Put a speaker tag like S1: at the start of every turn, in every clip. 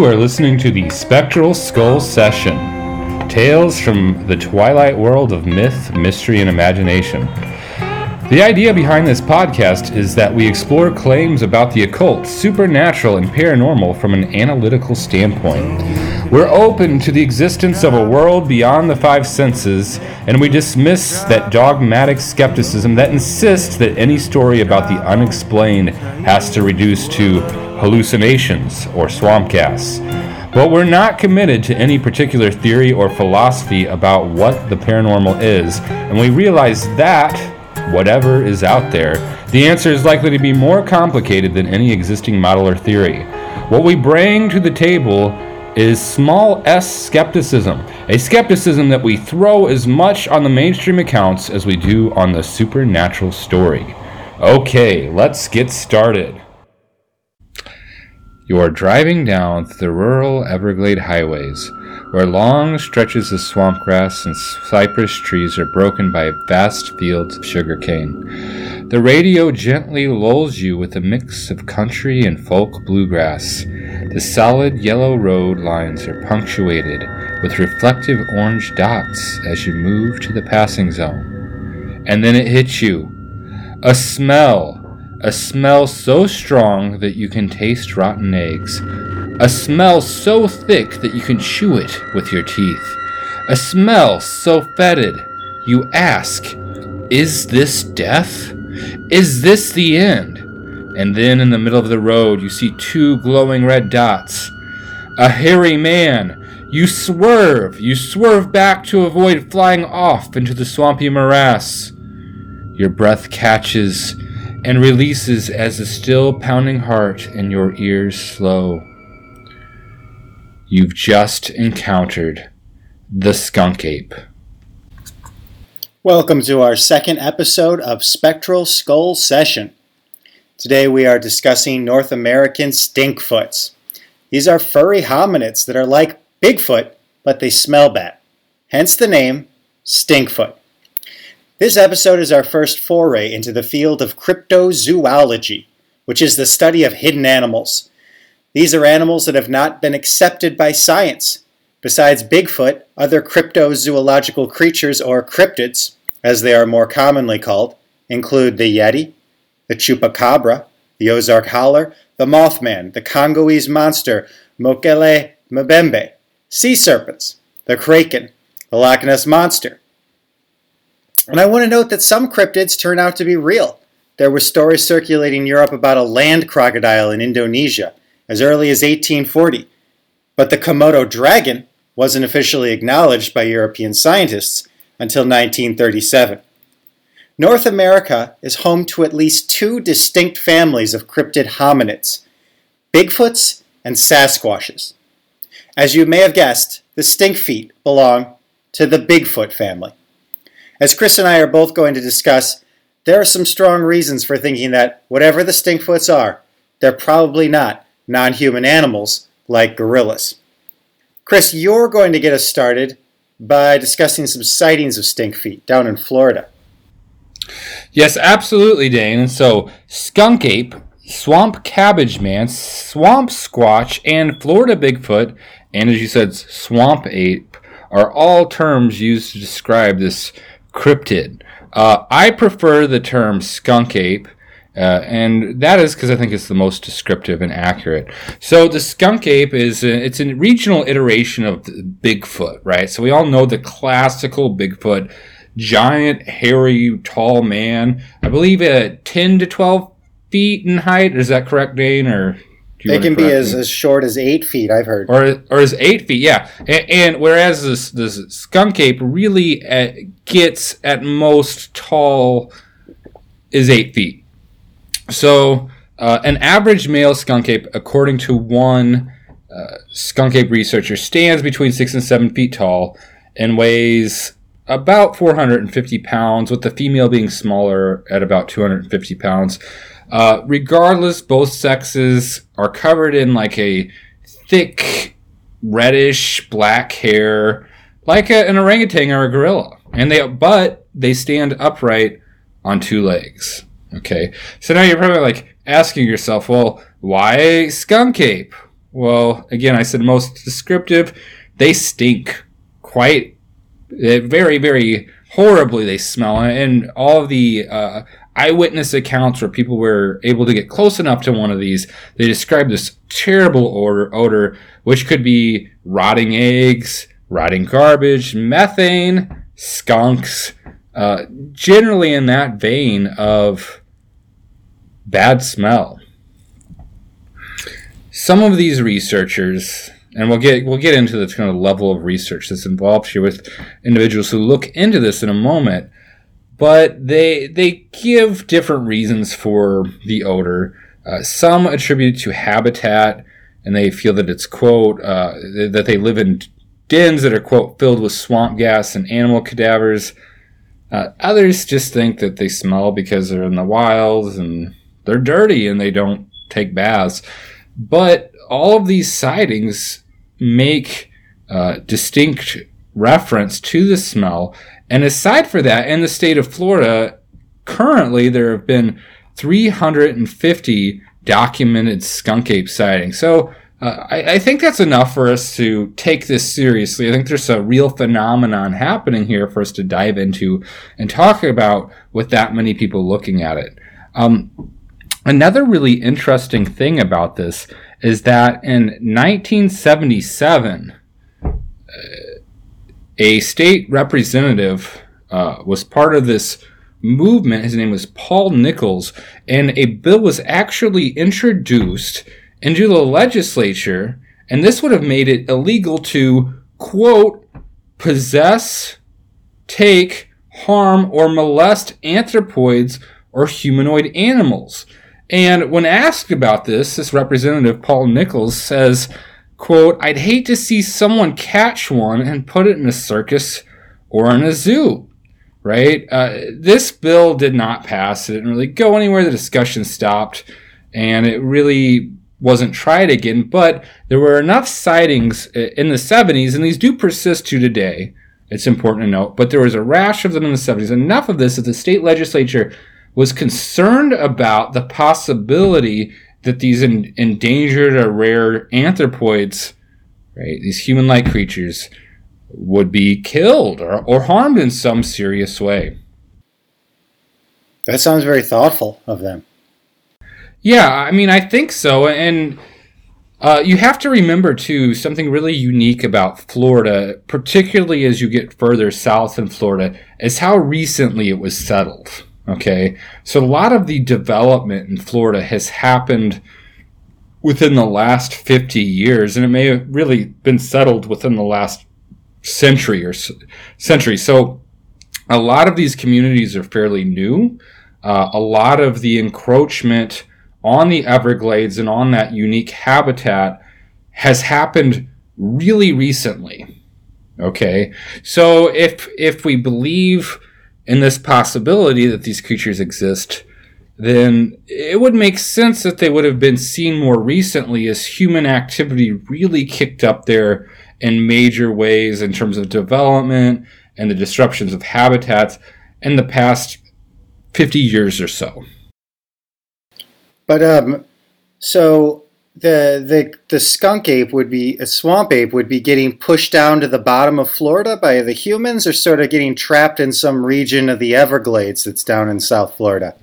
S1: You are listening to the Spectral Skull Session Tales from the Twilight World of Myth, Mystery, and Imagination. The idea behind this podcast is that we explore claims about the occult, supernatural, and paranormal from an analytical standpoint. We're open to the existence of a world beyond the five senses, and we dismiss that dogmatic skepticism that insists that any story about the unexplained has to reduce to hallucinations or swamp gas. But we're not committed to any particular theory or philosophy about what the paranormal is, and we realize that whatever is out there, the answer is likely to be more complicated than any existing model or theory. What we bring to the table is small s skepticism, a skepticism that we throw as much on the mainstream accounts as we do on the supernatural story. Okay, let's get started. You are driving down the rural Everglade highways, where long stretches of swamp grass and cypress trees are broken by vast fields of sugarcane. The radio gently lulls you with a mix of country and folk bluegrass. The solid yellow road lines are punctuated with reflective orange dots as you move to the passing zone. And then it hits you. A smell a smell so strong that you can taste rotten eggs. A smell so thick that you can chew it with your teeth. A smell so fetid you ask, Is this death? Is this the end? And then in the middle of the road you see two glowing red dots. A hairy man. You swerve. You swerve back to avoid flying off into the swampy morass. Your breath catches and releases as a still pounding heart in your ears slow. You've just encountered the skunk ape.
S2: Welcome to our second episode of Spectral Skull Session. Today we are discussing North American stinkfoots. These are furry hominids that are like Bigfoot, but they smell bad. Hence the name stinkfoot. This episode is our first foray into the field of cryptozoology, which is the study of hidden animals. These are animals that have not been accepted by science. Besides Bigfoot, other cryptozoological creatures, or cryptids, as they are more commonly called, include the Yeti, the Chupacabra, the Ozark Howler, the Mothman, the Congolese monster, Mokele Mbembe, sea serpents, the Kraken, the Loch Ness Monster, and I want to note that some cryptids turn out to be real. There were stories circulating in Europe about a land crocodile in Indonesia as early as 1840. But the Komodo dragon wasn't officially acknowledged by European scientists until 1937. North America is home to at least two distinct families of cryptid hominids Bigfoots and Sasquatches. As you may have guessed, the stinkfeet belong to the Bigfoot family. As Chris and I are both going to discuss, there are some strong reasons for thinking that whatever the stinkfoots are, they're probably not non human animals like gorillas. Chris, you're going to get us started by discussing some sightings of stinkfeet down in Florida.
S1: Yes, absolutely, Dane. So, skunk ape, swamp cabbage man, swamp squatch, and Florida Bigfoot, and as you said, swamp ape, are all terms used to describe this cryptid. Uh, I prefer the term skunk ape. Uh, and that is because I think it's the most descriptive and accurate. So the skunk ape is a, it's a regional iteration of Bigfoot, right? So we all know the classical Bigfoot, giant, hairy, tall man. I believe at ten to twelve feet in height. Is that correct, Dane? Or
S2: they can be as, as short as eight feet, I've heard.
S1: Or, or as eight feet, yeah. And, and whereas this, this skunk ape really at, uh, gets at most tall is eight feet. So uh, an average male skunk ape, according to one uh, skunk ape researcher, stands between six and seven feet tall and weighs about 450 pounds, with the female being smaller at about 250 pounds. Uh, regardless, both sexes are covered in like a thick reddish black hair, like a, an orangutan or a gorilla, and they but they stand upright on two legs. Okay, so now you're probably like asking yourself, well, why skunk ape? Well, again, I said most descriptive. They stink quite eh, very, very horribly. They smell, and all the uh, eyewitness accounts where people were able to get close enough to one of these, they describe this terrible odor, odor which could be rotting eggs, rotting garbage, methane, skunks, uh, generally in that vein of bad smell. Some of these researchers, and we'll get we'll get into the kind of level of research that's involved here with individuals who look into this in a moment, but they they give different reasons for the odor. Uh, some attribute to habitat, and they feel that it's quote uh, that they live in dens that are quote filled with swamp gas and animal cadavers. Uh, others just think that they smell because they're in the wilds and they're dirty and they don't take baths. But all of these sightings make uh, distinct reference to the smell. And aside for that, in the state of Florida, currently there have been 350 documented skunk ape sightings. So uh, I, I, think that's enough for us to take this seriously. I think there's a real phenomenon happening here for us to dive into and talk about with that many people looking at it. Um, another really interesting thing about this is that in 1977, uh, a state representative uh, was part of this movement. His name was Paul Nichols, and a bill was actually introduced into the legislature, and this would have made it illegal to, quote, possess, take, harm, or molest anthropoids or humanoid animals. And when asked about this, this representative, Paul Nichols, says, quote, I'd hate to see someone catch one and put it in a circus or in a zoo. Right? Uh, this bill did not pass. It didn't really go anywhere. The discussion stopped. And it really wasn't tried again, but there were enough sightings in the 70s, and these do persist to today. It's important to note, but there was a rash of them in the 70s. Enough of this that the state legislature was concerned about the possibility that these in, endangered or rare anthropoids, right, these human like creatures, would be killed or, or harmed in some serious way.
S2: That sounds very thoughtful of them.
S1: Yeah, I mean, I think so. And uh, you have to remember, too, something really unique about Florida, particularly as you get further south in Florida, is how recently it was settled. Okay. So a lot of the development in Florida has happened within the last 50 years, and it may have really been settled within the last century or century. So a lot of these communities are fairly new. Uh, a lot of the encroachment on the Everglades and on that unique habitat has happened really recently. Okay, so if if we believe in this possibility that these creatures exist, then it would make sense that they would have been seen more recently as human activity really kicked up there in major ways in terms of development and the disruptions of habitats in the past 50 years or so.
S2: But um, so the the the skunk ape would be a swamp ape would be getting pushed down to the bottom of Florida by the humans, or sort of getting trapped in some region of the Everglades that's down in South Florida.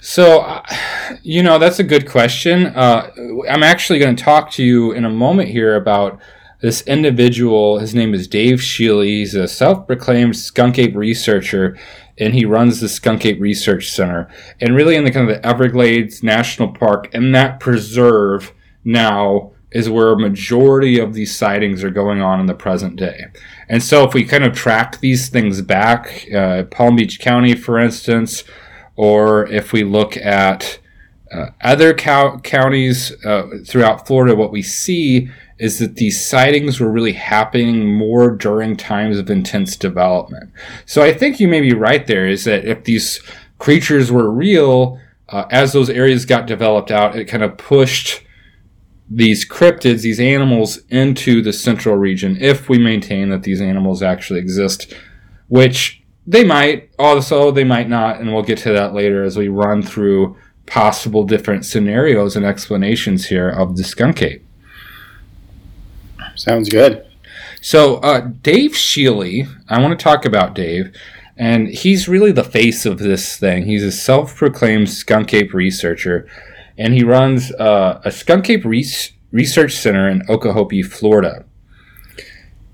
S1: So, uh, you know, that's a good question. Uh, I'm actually going to talk to you in a moment here about this individual. His name is Dave Shealy. He's a self proclaimed skunk ape researcher and he runs the Skunk Ape Research Center. And really, in the kind of the Everglades National Park, and that preserve now is where a majority of these sightings are going on in the present day. And so, if we kind of track these things back, uh, Palm Beach County, for instance, or if we look at uh, other co- counties uh, throughout Florida, what we see is that these sightings were really happening more during times of intense development. So I think you may be right there is that if these creatures were real, uh, as those areas got developed out, it kind of pushed these cryptids, these animals, into the central region if we maintain that these animals actually exist, which they might, also they might not, and we'll get to that later as we run through possible different scenarios and explanations here of the skunk ape.
S2: Sounds good.
S1: So, uh, Dave Shealy, I want to talk about Dave, and he's really the face of this thing. He's a self proclaimed skunk ape researcher, and he runs uh, a skunk ape research center in Okeechobee, Florida.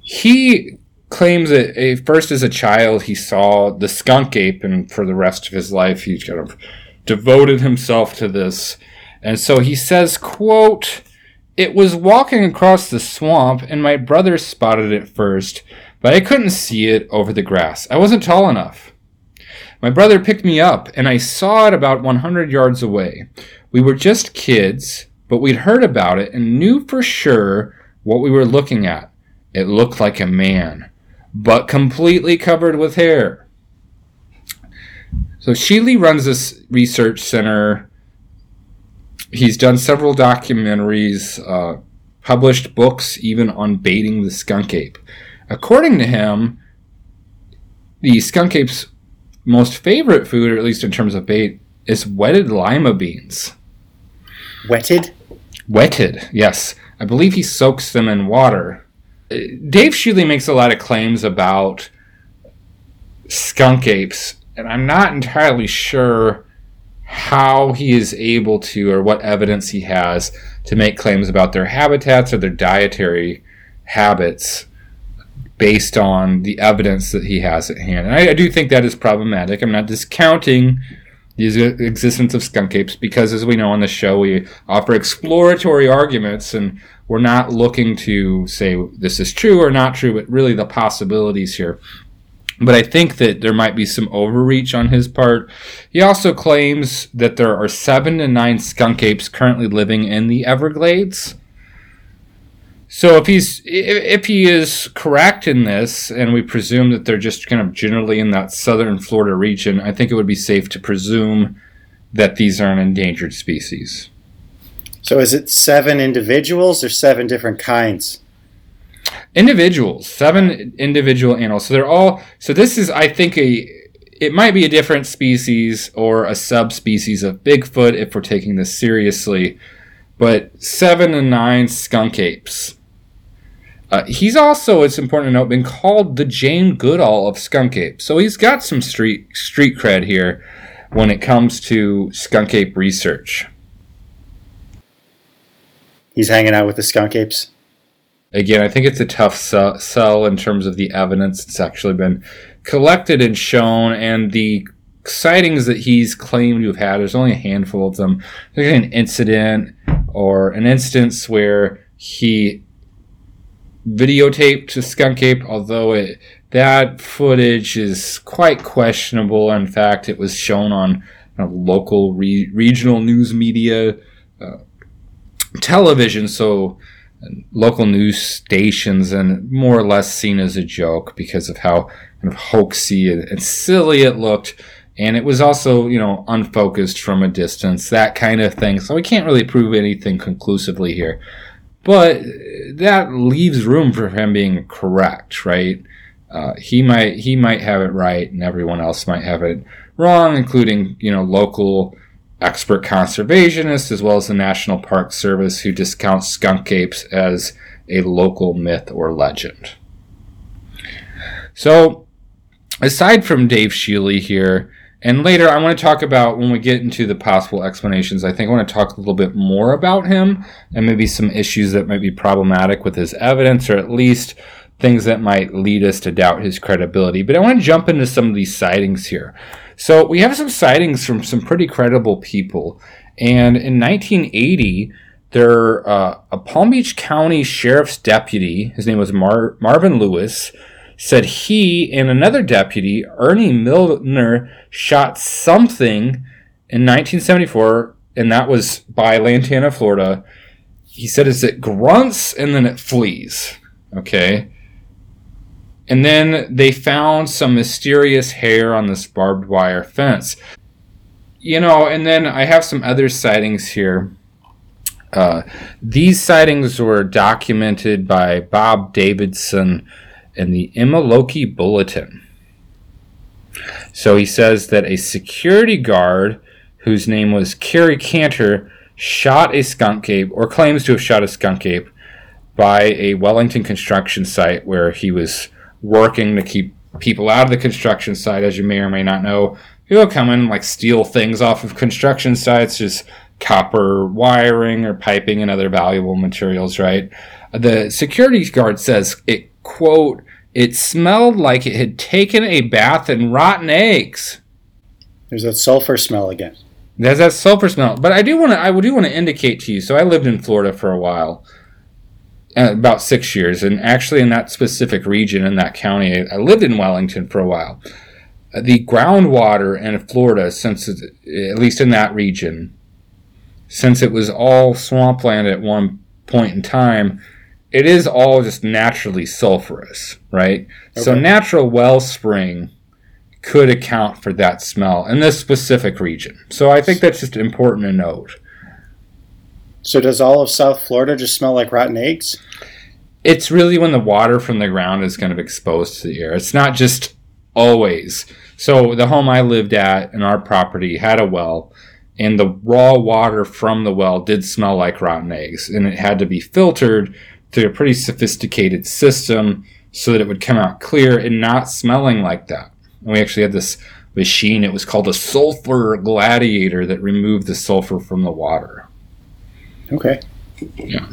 S1: He claims that first as a child he saw the skunk ape, and for the rest of his life he kind of devoted himself to this. And so he says, quote, It was walking across the swamp, and my brother spotted it first, but I couldn't see it over the grass. I wasn't tall enough. My brother picked me up, and I saw it about 100 yards away. We were just kids, but we'd heard about it and knew for sure what we were looking at. It looked like a man but completely covered with hair. So Shealy runs this research center. He's done several documentaries, uh, published books even on baiting the skunk ape. According to him, the skunk ape's most favorite food, or at least in terms of bait, is wetted lima beans.
S2: Wetted?
S1: Wetted, yes. I believe he soaks them in water Dave Shealy makes a lot of claims about skunk apes, and I'm not entirely sure how he is able to, or what evidence he has to make claims about their habitats or their dietary habits based on the evidence that he has at hand. And I, I do think that is problematic. I'm not discounting the existence of skunk apes because, as we know on the show, we offer exploratory arguments and we're not looking to say this is true or not true, but really the possibilities here. But I think that there might be some overreach on his part. He also claims that there are seven to nine skunk apes currently living in the Everglades. So if he's if he is correct in this, and we presume that they're just kind of generally in that southern Florida region, I think it would be safe to presume that these are an endangered species.
S2: So is it seven individuals or seven different kinds?
S1: Individuals, seven individual animals. So they're all. So this is, I think, a. It might be a different species or a subspecies of Bigfoot if we're taking this seriously, but seven and nine skunk apes uh, he's also, it's important to note, been called the Jane Goodall of skunk ape. So he's got some street street cred here when it comes to skunk ape research.
S2: He's hanging out with the skunk apes.
S1: Again, I think it's a tough sell in terms of the evidence that's actually been collected and shown, and the sightings that he's claimed to have had. There's only a handful of them. There's an incident or an instance where he videotaped to Skunk Ape, although it that footage is quite questionable. In fact, it was shown on local re- regional news media uh, television, so local news stations, and more or less seen as a joke because of how kind of hoaxy and, and silly it looked. And it was also, you know, unfocused from a distance, that kind of thing. So we can't really prove anything conclusively here. But that leaves room for him being correct, right? Uh, he might he might have it right, and everyone else might have it wrong, including you know local expert conservationists as well as the National Park Service, who discounts skunk apes as a local myth or legend. So, aside from Dave Shealy here, and later, I want to talk about when we get into the possible explanations. I think I want to talk a little bit more about him and maybe some issues that might be problematic with his evidence, or at least things that might lead us to doubt his credibility. But I want to jump into some of these sightings here. So we have some sightings from some pretty credible people. And in 1980, there uh, a Palm Beach County Sheriff's deputy, his name was Mar- Marvin Lewis, said he and another deputy, Ernie Milner, shot something in 1974, and that was by Lantana, Florida. He said it's it grunts and then it flees. Okay. And then they found some mysterious hair on this barbed wire fence. You know, and then I have some other sightings here. Uh, these sightings were documented by Bob Davidson in the Immokalee Bulletin. So he says that a security guard whose name was Kerry Cantor, shot a skunk ape, or claims to have shot a skunk ape, by a Wellington construction site where he was working to keep people out of the construction site. As you may or may not know, people come in and like steal things off of construction sites, just copper wiring or piping and other valuable materials, right? The security guard says it, quote, it smelled like it had taken a bath in rotten eggs.
S2: There's that sulfur smell again.
S1: There's that sulfur smell. But I do want to I do want to indicate to you. So I lived in Florida for a while. Uh, about six years, and actually in that specific region in that county, I lived in Wellington for a while. Uh, the groundwater in Florida, since it, at least in that region, since it was all swampland at one point in time, it is all just naturally sulfurous, right? Okay. So natural wellspring could account for that smell in this specific region. So I think that's just important to note.
S2: So does all of South Florida just smell like rotten eggs?
S1: It's really when the water from the ground is kind of exposed to the air. It's not just always. So the home I lived at and our property had a well and the raw water from the well did smell like rotten eggs and it had to be filtered through a pretty sophisticated system so that it would come out clear and not smelling like that. And we actually had this machine, it was called a sulfur gladiator that removed the sulfur from the water.
S2: Okay.
S1: Yeah.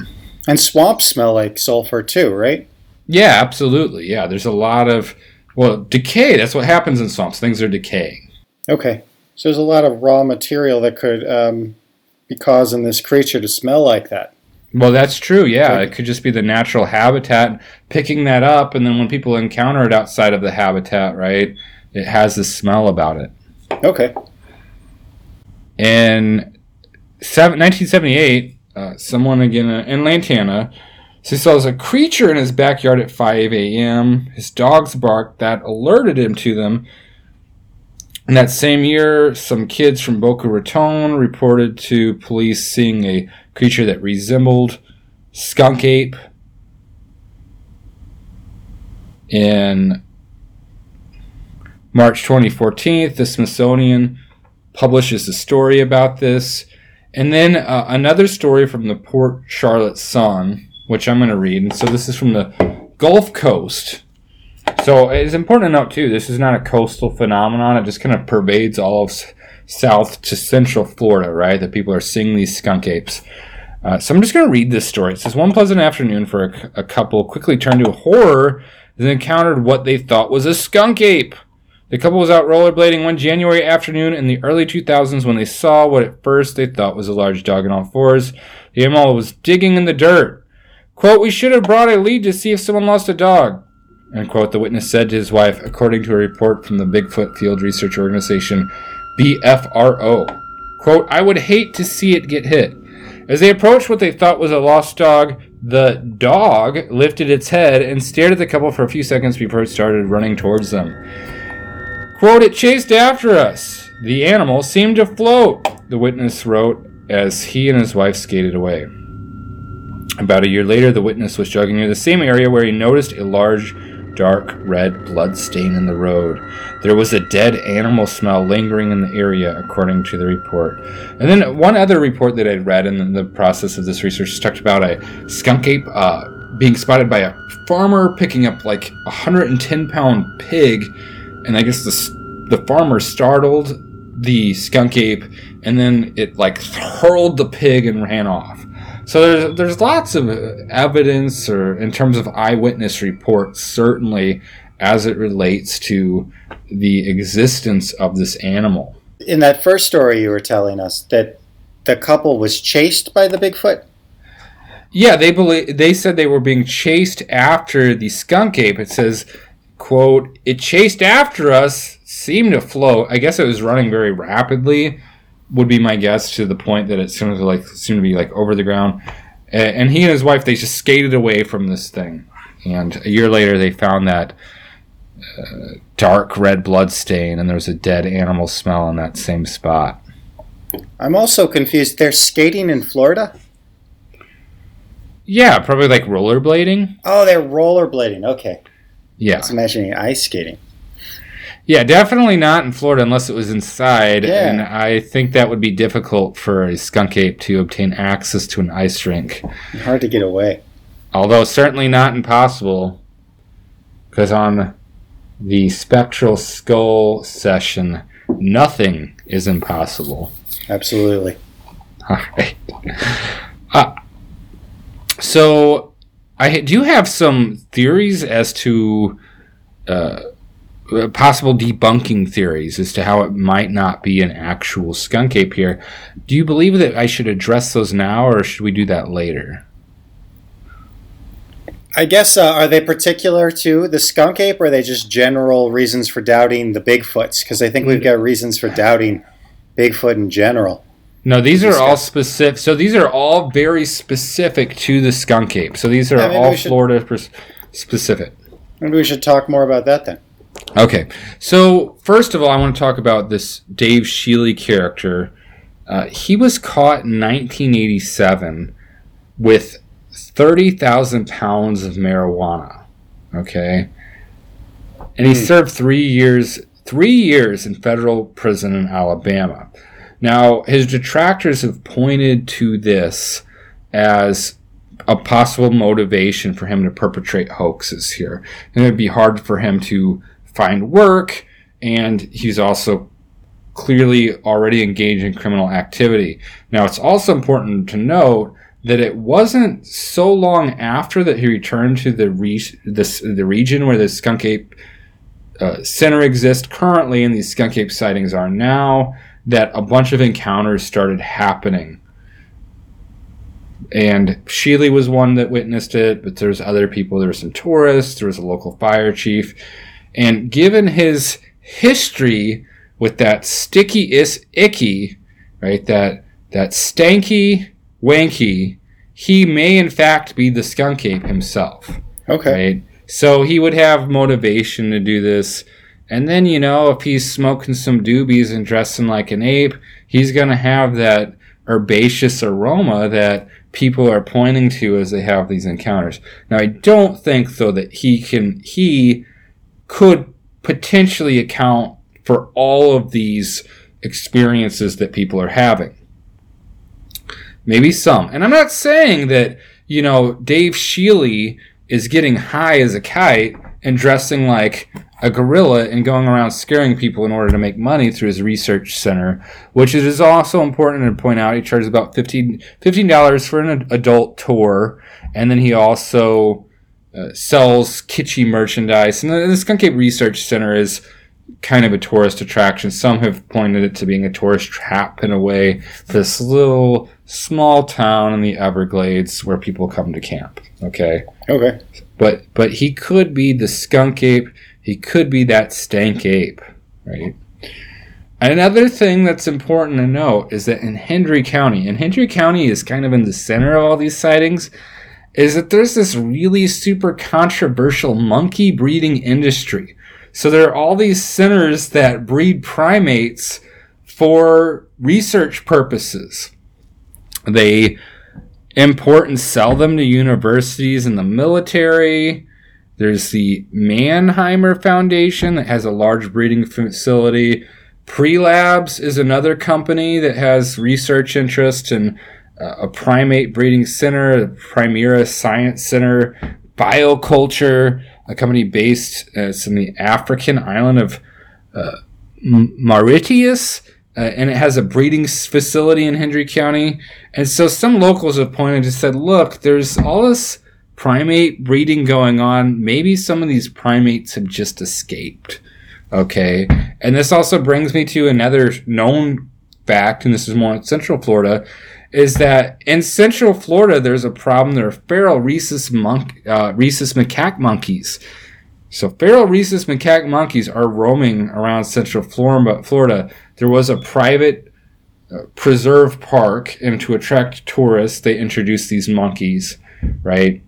S2: And swamps smell like sulfur too, right?
S1: Yeah, absolutely. Yeah, there's a lot of well, decay. That's what happens in swamps. Things are decaying.
S2: Okay. So there's a lot of raw material that could um, be causing this creature to smell like that.
S1: Well, that's true. Yeah, it could just be the natural habitat picking that up, and then when people encounter it outside of the habitat, right, it has this smell about it.
S2: Okay.
S1: In 1978, uh, someone again in Lantana so he saws a creature in his backyard at 5 a.m. His dogs barked. That alerted him to them. In that same year, some kids from Boca Raton reported to police seeing a creature that resembled skunk ape. In March 2014, the Smithsonian publishes a story about this. And then uh, another story from the Port Charlotte Sun, which I'm going to read. And so this is from the Gulf Coast. So it's important to note, too, this is not a coastal phenomenon. It just kind of pervades all of south to central Florida, right? That people are seeing these skunk apes. Uh, so I'm just going to read this story. It says One pleasant afternoon for a, a couple quickly turned to horror as they encountered what they thought was a skunk ape. The couple was out rollerblading one January afternoon in the early 2000s when they saw what at first they thought was a large dog on all fours. The animal was digging in the dirt. Quote, we should have brought a lead to see if someone lost a dog. End quote, the witness said to his wife, according to a report from the Bigfoot Field Research Organization, BFRO. Quote, I would hate to see it get hit. As they approached what they thought was a lost dog, the dog lifted its head and stared at the couple for a few seconds before it started running towards them. Quote, it chased after us. The animal seemed to float, the witness wrote as he and his wife skated away. About a year later, the witness was jogging near the same area where he noticed a large, dark red blood stain in the road. There was a dead animal smell lingering in the area, according to the report. And then one other report that I'd read in the process of this research talked about a skunk ape uh, being spotted by a farmer picking up like a 110 pound pig and I guess the the farmer startled the skunk ape, and then it like hurled the pig and ran off. So there's there's lots of uh, evidence, or in terms of eyewitness reports, certainly as it relates to the existence of this animal.
S2: In that first story you were telling us that the couple was chased by the Bigfoot.
S1: Yeah, they believe they said they were being chased after the skunk ape. It says quote, it chased after us, seemed to float. I guess it was running very rapidly, would be my guess, to the point that it seemed to like seemed to be like over the ground. And he and his wife they just skated away from this thing. And a year later, they found that uh, dark red blood stain, and there was a dead animal smell in that same spot.
S2: I'm also confused. They're skating in Florida.
S1: Yeah, probably like rollerblading.
S2: Oh, they're rollerblading. Okay.
S1: Yeah.
S2: I was imagining ice skating.
S1: Yeah, definitely not in Florida unless it was inside.
S2: Yeah.
S1: And I think that would be difficult for a skunk ape to obtain access to an ice rink.
S2: Hard to get away.
S1: Although certainly not impossible. Because on the spectral skull session, nothing is impossible.
S2: Absolutely.
S1: All right. Uh, so, I do you have some theories as to uh, possible debunking theories as to how it might not be an actual skunk ape here. Do you believe that I should address those now, or should we do that later?
S2: I guess uh, are they particular to the skunk ape, or are they just general reasons for doubting the Bigfoots? Because I think we've got reasons for doubting Bigfoot in general.
S1: No, these are all specific. So these are all very specific to the skunk ape. So these are
S2: Yeah,
S1: all
S2: should-
S1: Florida specific.
S2: Maybe we should talk more about that then.
S1: Okay, so first of all, I want to talk about this Dave Shealy character. Uh, he was caught in 1987 with 30,000 pounds of marijuana. Okay, and he
S2: Hmm.
S1: served three years three years in federal prison in Alabama. Now, his detractors have pointed to this as a possible motivation for him to perpetrate hoaxes here. And it'd be hard for him to find work, and he's also clearly already engaged in criminal activity. Now, it's also important to note that it wasn't so long after that he returned to the re- this, the region where the skunk ape uh, center exists currently and these skunk ape sightings are now that a bunch of encounters started happening and Shealy was one that witnessed it, but there's other people. There were some tourists. There was a local fire chief, and given his history with that sticky is icky, right? That that stanky wanky, he may in fact be the skunk ape himself,
S2: Okay.
S1: right? So he would have motivation to do this. And then, you know, if he's smoking some doobies and dressing like an ape, he's going to have that herbaceous aroma that people are pointing to as they have these encounters. Now, I don't think, though, that he can, he could potentially account for all of these experiences that people are having. Maybe some. And I'm not saying that, you know, Dave Shealy is getting high as a kite and dressing like a gorilla and going around scaring people in order to make money through his research center, which it is also important to point out. He charges about $15, $15 for an adult tour, and then he also uh, sells kitschy merchandise. And the, the Skunk Ape Research Center is kind of a tourist attraction. Some have pointed it to being a tourist trap in a way this little small town in the Everglades where people come to camp. Okay
S2: Okay.
S1: but but he could be the skunk ape. He could be that stank ape, right? Another thing that's important to note is that in Hendry County, and Hendry County is kind of in the center of all these sightings, is that there's this really super controversial monkey breeding industry. So there are all these centers that breed primates for research purposes. They import and sell them to universities and the military. There's the Mannheimer Foundation that has a large breeding facility. Prelabs is another company that has research interest in uh, a primate breeding center, the Primera Science Center, Bioculture, a company based uh, it's in the African island of uh, Mauritius, uh, and it has a breeding facility in Hendry County. And so some locals have pointed and said, look, there's all this primate breeding going on. Maybe some of these primates have just escaped. Okay. And this also brings me to another known fact, and this is more in Central Florida, is that in Central Florida, there's a problem. There are feral rhesus, monk, uh, rhesus macaque monkeys. So feral rhesus macaque monkeys are roaming around Central Florida. There was a private uh, preserve park, and to attract tourists, they introduced these monkeys, right?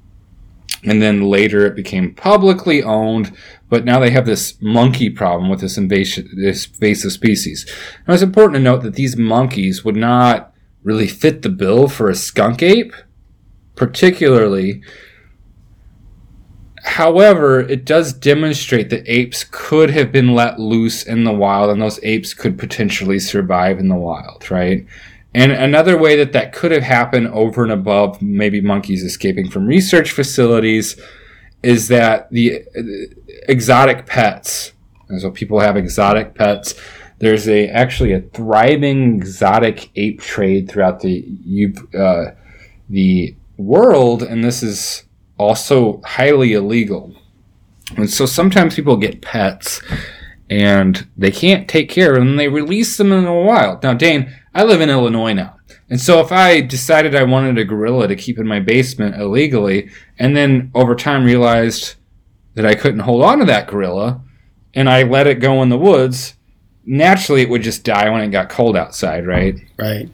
S1: And then later it became publicly owned, but now they have this monkey problem with this invasive, this invasive species. Now it's important to note that these monkeys would not really fit the bill for a skunk ape, particularly However, it does demonstrate that apes could have been let loose in the wild and those apes could potentially survive in the wild, right? And another way that that could have happened over and above maybe monkeys escaping from research facilities is that the exotic pets, so people have exotic pets. There's a actually a thriving exotic ape trade throughout the uh, the world, and this is also highly illegal. And so sometimes people get pets and they can't take care of them and they release them in the wild. Now, Dane, I live in Illinois now. And so if I decided I wanted a gorilla to keep in my basement illegally and then over time realized that I couldn't hold on to that gorilla and I let it go in the woods, naturally it would just die when it got cold outside, right?
S2: Right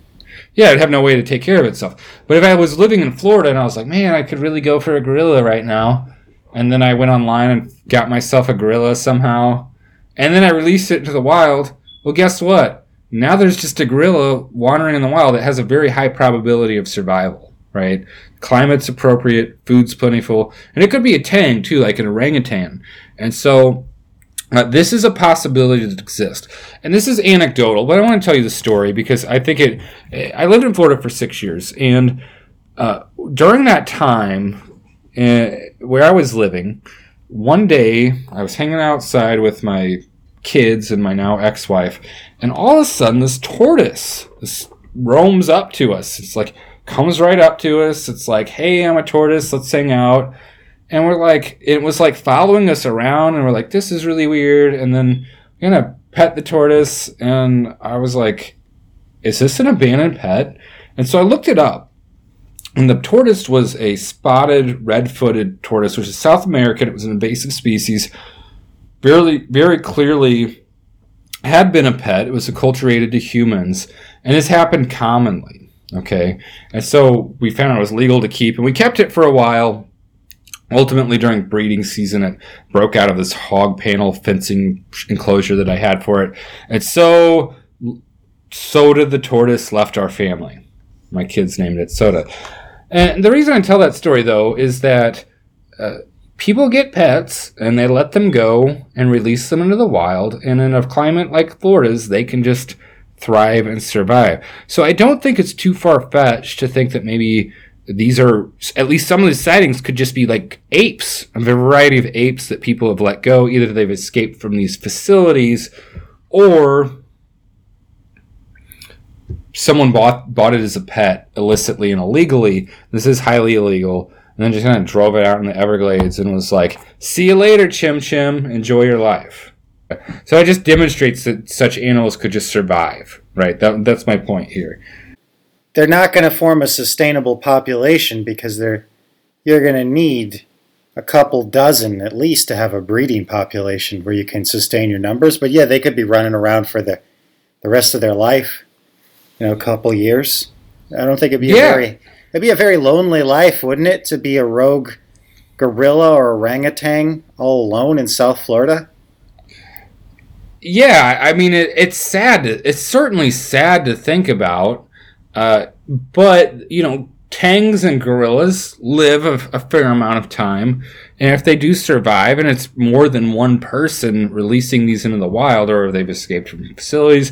S1: yeah, it'd have no way to take care of itself. But if I was living in Florida and I was like, man, I could really go for a gorilla right now, and then I went online and got myself a gorilla somehow, and then I released it into the wild, well, guess what? Now there's just a gorilla wandering in the wild that has a very high probability of survival, right? Climate's appropriate, food's plentiful, and it could be a tang too, like an orangutan. And so uh, this is a possibility that exists. And this is anecdotal, but I want to tell you the story because I think it. I lived in Florida for six years, and uh, during that time, uh, where I was living, one day I was hanging outside with my kids and my now ex wife, and all of a sudden, this tortoise this roams up to us. It's like, comes right up to us. It's like, hey, I'm a tortoise, let's hang out. And we're like it was like following us around and we're like this is really weird. And then we're gonna pet the tortoise and i was like is this an abandoned pet? And so i looked it up and the tortoise was a spotted red-footed tortoise which is south american. It was an invasive species very very clearly had been a pet it was acculturated to humans and this happened commonly okay and so we found it was legal to keep and we kept it for a while Ultimately, during breeding season, it broke out of this hog panel fencing enclosure that I had for it. And so, so did the tortoise left our family. My kids named it Soda. And the reason I tell that story, though, is that uh, people get pets and they let them go and release them into the wild. And in a climate like Florida's, they can just thrive and survive. So I don't think it's too far fetched to think that maybe these are at least some of the sightings could just be like apes, a variety of apes that people have let go. Either they've escaped from these facilities, or someone bought bought it as a pet illicitly and illegally. This is highly illegal, and then just kind of drove it out in the Everglades and was like, "See you later, Chim Chim. Enjoy your life." So it just demonstrates that such animals could just survive, right? That, that's my point here
S2: they're not going to form a sustainable population because they're you're going to need a couple dozen at least to have a breeding population where you can sustain your numbers. But yeah, they could be running around for the the rest of their life, you know, a couple years. I don't think it'd be yeah. a very it'd be a very lonely life, wouldn't it, to be a rogue gorilla or orangutan all alone in South Florida?
S1: Yeah, I mean it, it's sad. it's certainly sad to think about. Uh, but you know, tangs and gorillas live a, a, fair amount of time, and if they do survive, and it's more than one person releasing these into the wild, or they've escaped from facilities,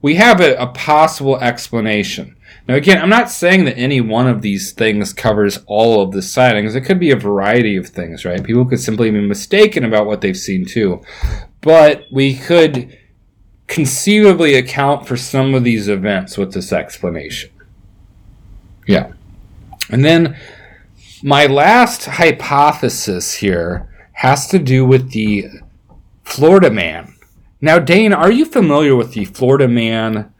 S1: we have a, a possible explanation. Now, again, I'm not saying that any one of these things covers all of the sightings. It could be a variety of things, right? People could simply be mistaken about what they've seen too. But we could conceivably account for some of these events with this explanation. Yeah. And then my last hypothesis here has to do with the Florida man. Now, Dane, are you familiar with the Florida man?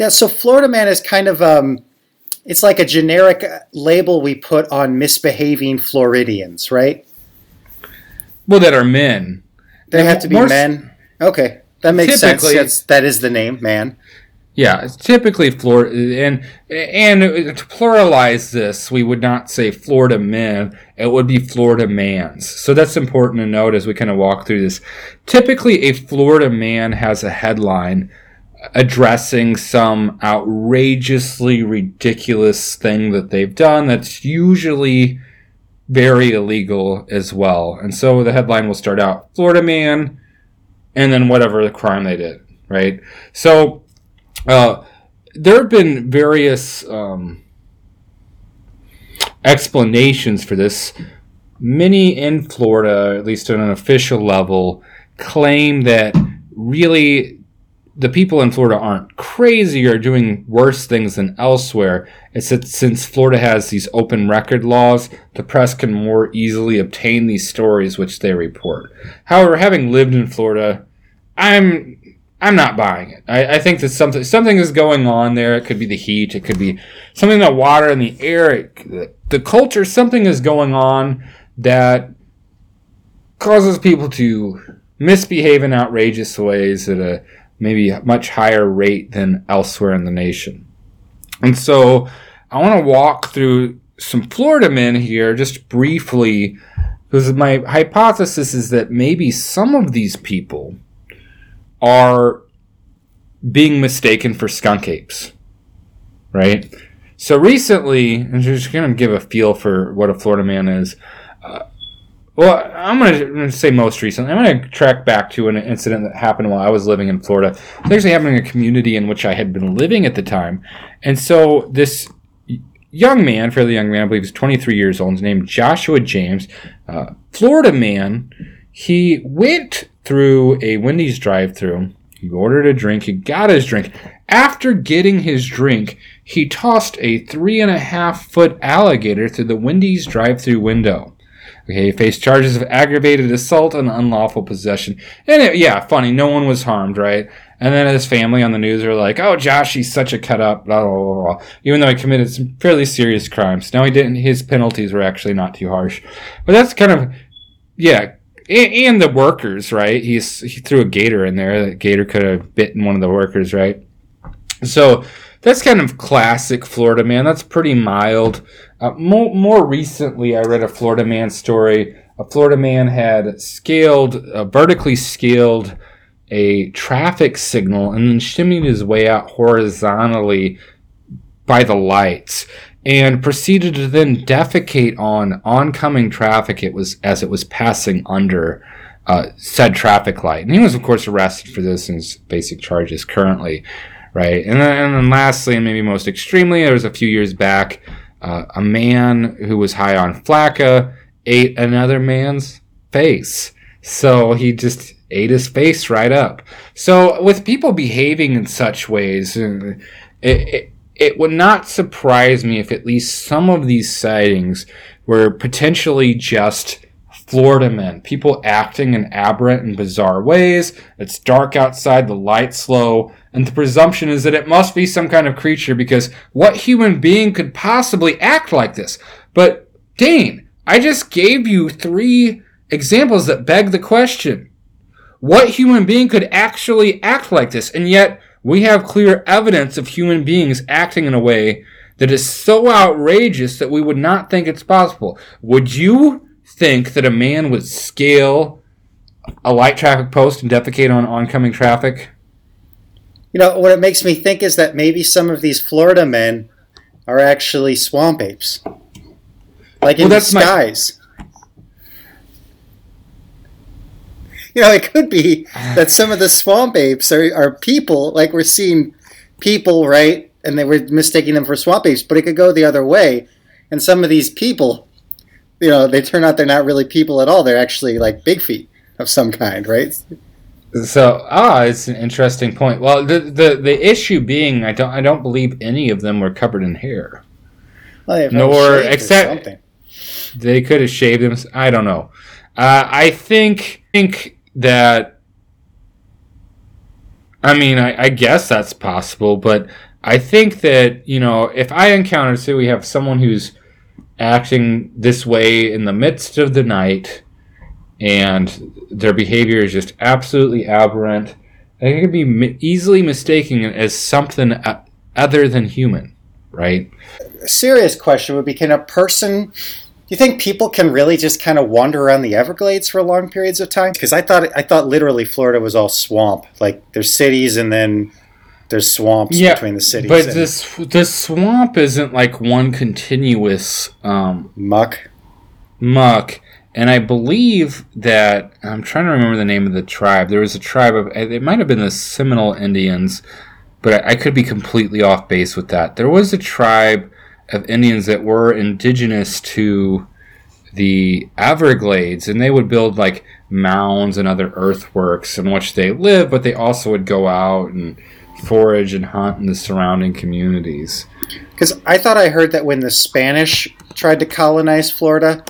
S2: Yeah, so Florida man is kind of um, it's like a generic label we put on misbehaving Floridians, right?
S1: Well, that are men.
S2: They have to be men. Okay. That makes sense. That's, that is the name, man.
S1: Yeah, typically Florida, and and to pluralize this, we would not say Florida men; it would be Florida mans. So that's important to note as we kind of walk through this. Typically, a Florida man has a headline addressing some outrageously ridiculous thing that they've done. That's usually very illegal as well. And so the headline will start out Florida man, and then whatever the crime they did, right? So uh, there have been various um, explanations for this. Many in Florida, at least on an official level, claim that really the people in Florida aren't crazy or doing worse things than elsewhere. It's that since Florida has these open record laws, the press can more easily obtain these stories which they report. However, having lived in Florida, I'm I'm not buying it. I, I think that something something is going on there. It could be the heat. It could be something in the water and the air. It, the culture. Something is going on that causes people to misbehave in outrageous ways at a uh, maybe a much higher rate than elsewhere in the nation. And so I want to walk through some Florida men here just briefly because my hypothesis is that maybe some of these people are being mistaken for skunk apes, right? So recently, and just going to give a feel for what a Florida man is. Well, I'm going to say most recently. I'm going to track back to an incident that happened while I was living in Florida. It actually happened in a community in which I had been living at the time. And so this young man, fairly young man, I believe he's 23 years old, is named Joshua James, uh, Florida man. He went through a Wendy's drive through. He ordered a drink. He got his drink. After getting his drink, he tossed a three and a half foot alligator through the Wendy's drive through window. He faced charges of aggravated assault and unlawful possession. And it, yeah, funny, no one was harmed, right? And then his family on the news are like, "Oh, Josh, he's such a cut up." Blah, blah, blah, blah. Even though he committed some fairly serious crimes. Now he didn't. His penalties were actually not too harsh. But that's kind of, yeah, and, the workers, right? He's he threw a gator in there. That gator could have bitten one of the workers, right? So that's kind of classic Florida man. That's pretty mild. Uh, more, more recently, I read a Florida man story. A Florida man had scaled, uh, vertically scaled a traffic signal and then shimmied his way out horizontally by the lights and proceeded to then defecate on oncoming traffic it was as it was passing under uh, said traffic light. And he was, of course, arrested for this and his basic charges currently, right? And then, and then lastly, and maybe most extremely, there was a few years back, uh, a man who was high on flakka ate another man's face. So he just ate his face right up. So with people behaving in such ways, uh, it, it it would not surprise me if at least some of these sightings were potentially just Florida men, people acting in aberrant and bizarre ways. It's dark outside, the light's low, and the presumption is that it must be some kind of creature because what human being could possibly act like this? But Dane, I just gave you three examples that beg the question. What human being could actually act like this? And yet, we have clear evidence of human beings acting in a way that is so outrageous that we would not think it's possible. Would you think that a man would scale a light traffic post and defecate on oncoming traffic?
S2: You know, what it makes me think is that maybe some of these Florida men are actually swamp apes. Like in well, disguise. you know, it could be that some of the swamp apes are, are people, like we're seeing people, right? And they were mistaking them for swamp apes, but it could go the other way. And some of these people, you know, they turn out they're not really people at all. They're actually like big feet of some kind, right?
S1: So ah, it's an interesting point. Well, the the, the issue being, I don't I don't believe any of them were covered in hair. Well, Nor except they could have shaved them. I don't know. Uh, I think think that I mean, I, I, guess that's possible, but I think that, you know, if I encounter, say, we have someone who's acting this way in the midst of the night and their behavior is just absolutely aberrant, they could be easily mistaken as something other than human, right?
S2: A serious question would be can a person do you think people can really just kind of wander around the Everglades for long periods of time? Because I thought I thought literally Florida was all swamp. Like there's cities and then there's swamps yeah, between the cities.
S1: But this the swamp isn't like one continuous um,
S2: muck.
S1: muck. And I believe that I'm trying to remember the name of the tribe. There was a tribe of eh, it might have been the Seminole Indians, but I could be completely off base with that. There was a tribe of Indians that were indigenous to the Everglades, and they would build like mounds and other earthworks in which they live, but they also would go out and forage and hunt in the surrounding communities.
S2: Because I thought I heard that when the Spanish tried to colonize Florida,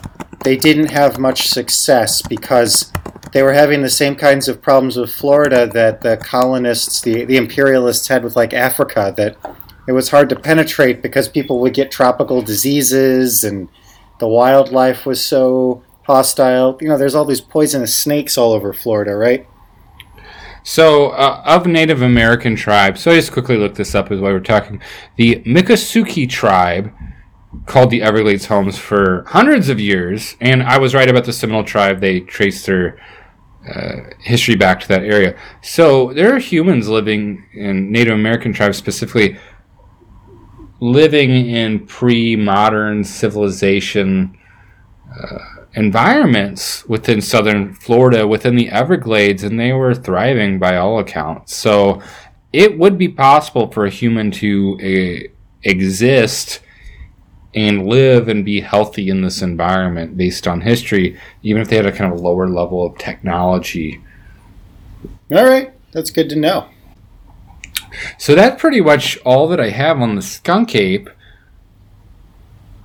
S2: they didn't have much success because they were having the same kinds of problems with Florida that the colonists, the, the imperialists had with like Africa, that it was hard to penetrate because people would get tropical diseases and the wildlife was so hostile. You know, there's all these poisonous snakes all over Florida, right?
S1: So, uh, of Native American tribes, so I just quickly looked this up as while we're talking. The Miccosukee tribe called the Everglades homes for hundreds of years, and I was right about the Seminole tribe. They traced their uh, history back to that area. So, there are humans living in Native American tribes specifically living in pre-modern civilization uh, environments within southern Florida, within the Everglades, and they were thriving by all accounts. So it would be possible for a human to uh, exist and live and be healthy in this environment based on history, even if they had a kind of lower level of technology.
S2: All right, that's good to know.
S1: So that's pretty much all that I have on the skunk ape.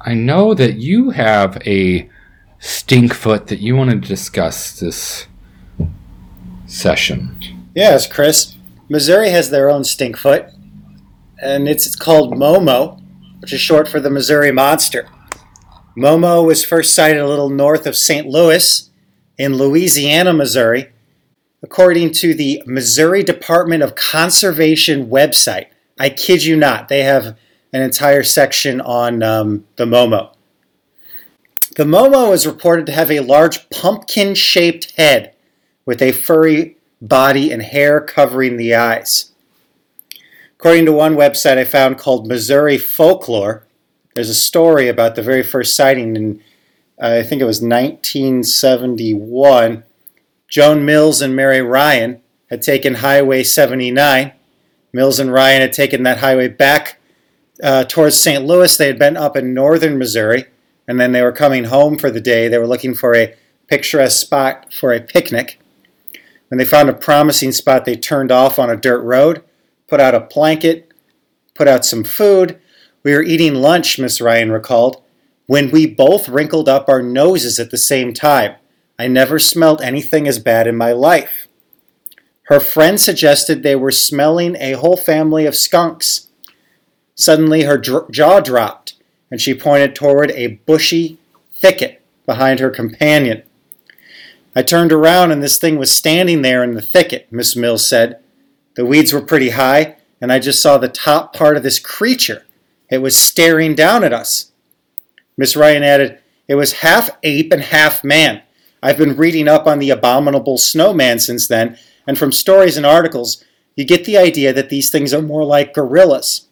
S1: I know that you have a stinkfoot that you want to discuss this session.
S2: Yes, Chris. Missouri has their own stinkfoot, and it's, it's called Momo, which is short for the Missouri Monster. Momo was first sighted a little north of St. Louis in Louisiana, Missouri, according to the Missouri Department of Conservation website. I kid you not, they have an entire section on um, the Momo. The Momo is reported to have a large pumpkin shaped head with a furry body and hair covering the eyes. According to one website I found called Missouri Folklore, there's a story about the very first sighting in, uh, I think it was 1971 Joan Mills and Mary Ryan had taken Highway 79. Mills and Ryan had taken that highway back uh, towards St. Louis. They had been up in northern Missouri, and then they were coming home for the day. They were looking for a picturesque spot for a picnic. When they found a promising spot, they turned off on a dirt road, put out a blanket, put out some food. We were eating lunch, Miss Ryan recalled, when we both wrinkled up our noses at the same time. I never smelled anything as bad in my life. Her friend suggested they were smelling a whole family of skunks. Suddenly, her dr- jaw dropped, and she pointed toward a bushy thicket behind her companion. I turned around, and this thing was standing there in the thicket, Miss Mills said. The weeds were pretty high, and I just saw the top part of this creature. It was staring down at us. Miss Ryan added, It was half ape and half man. I've been reading up on the abominable snowman since then, and from stories and articles, you get the idea that these things are more like gorillas.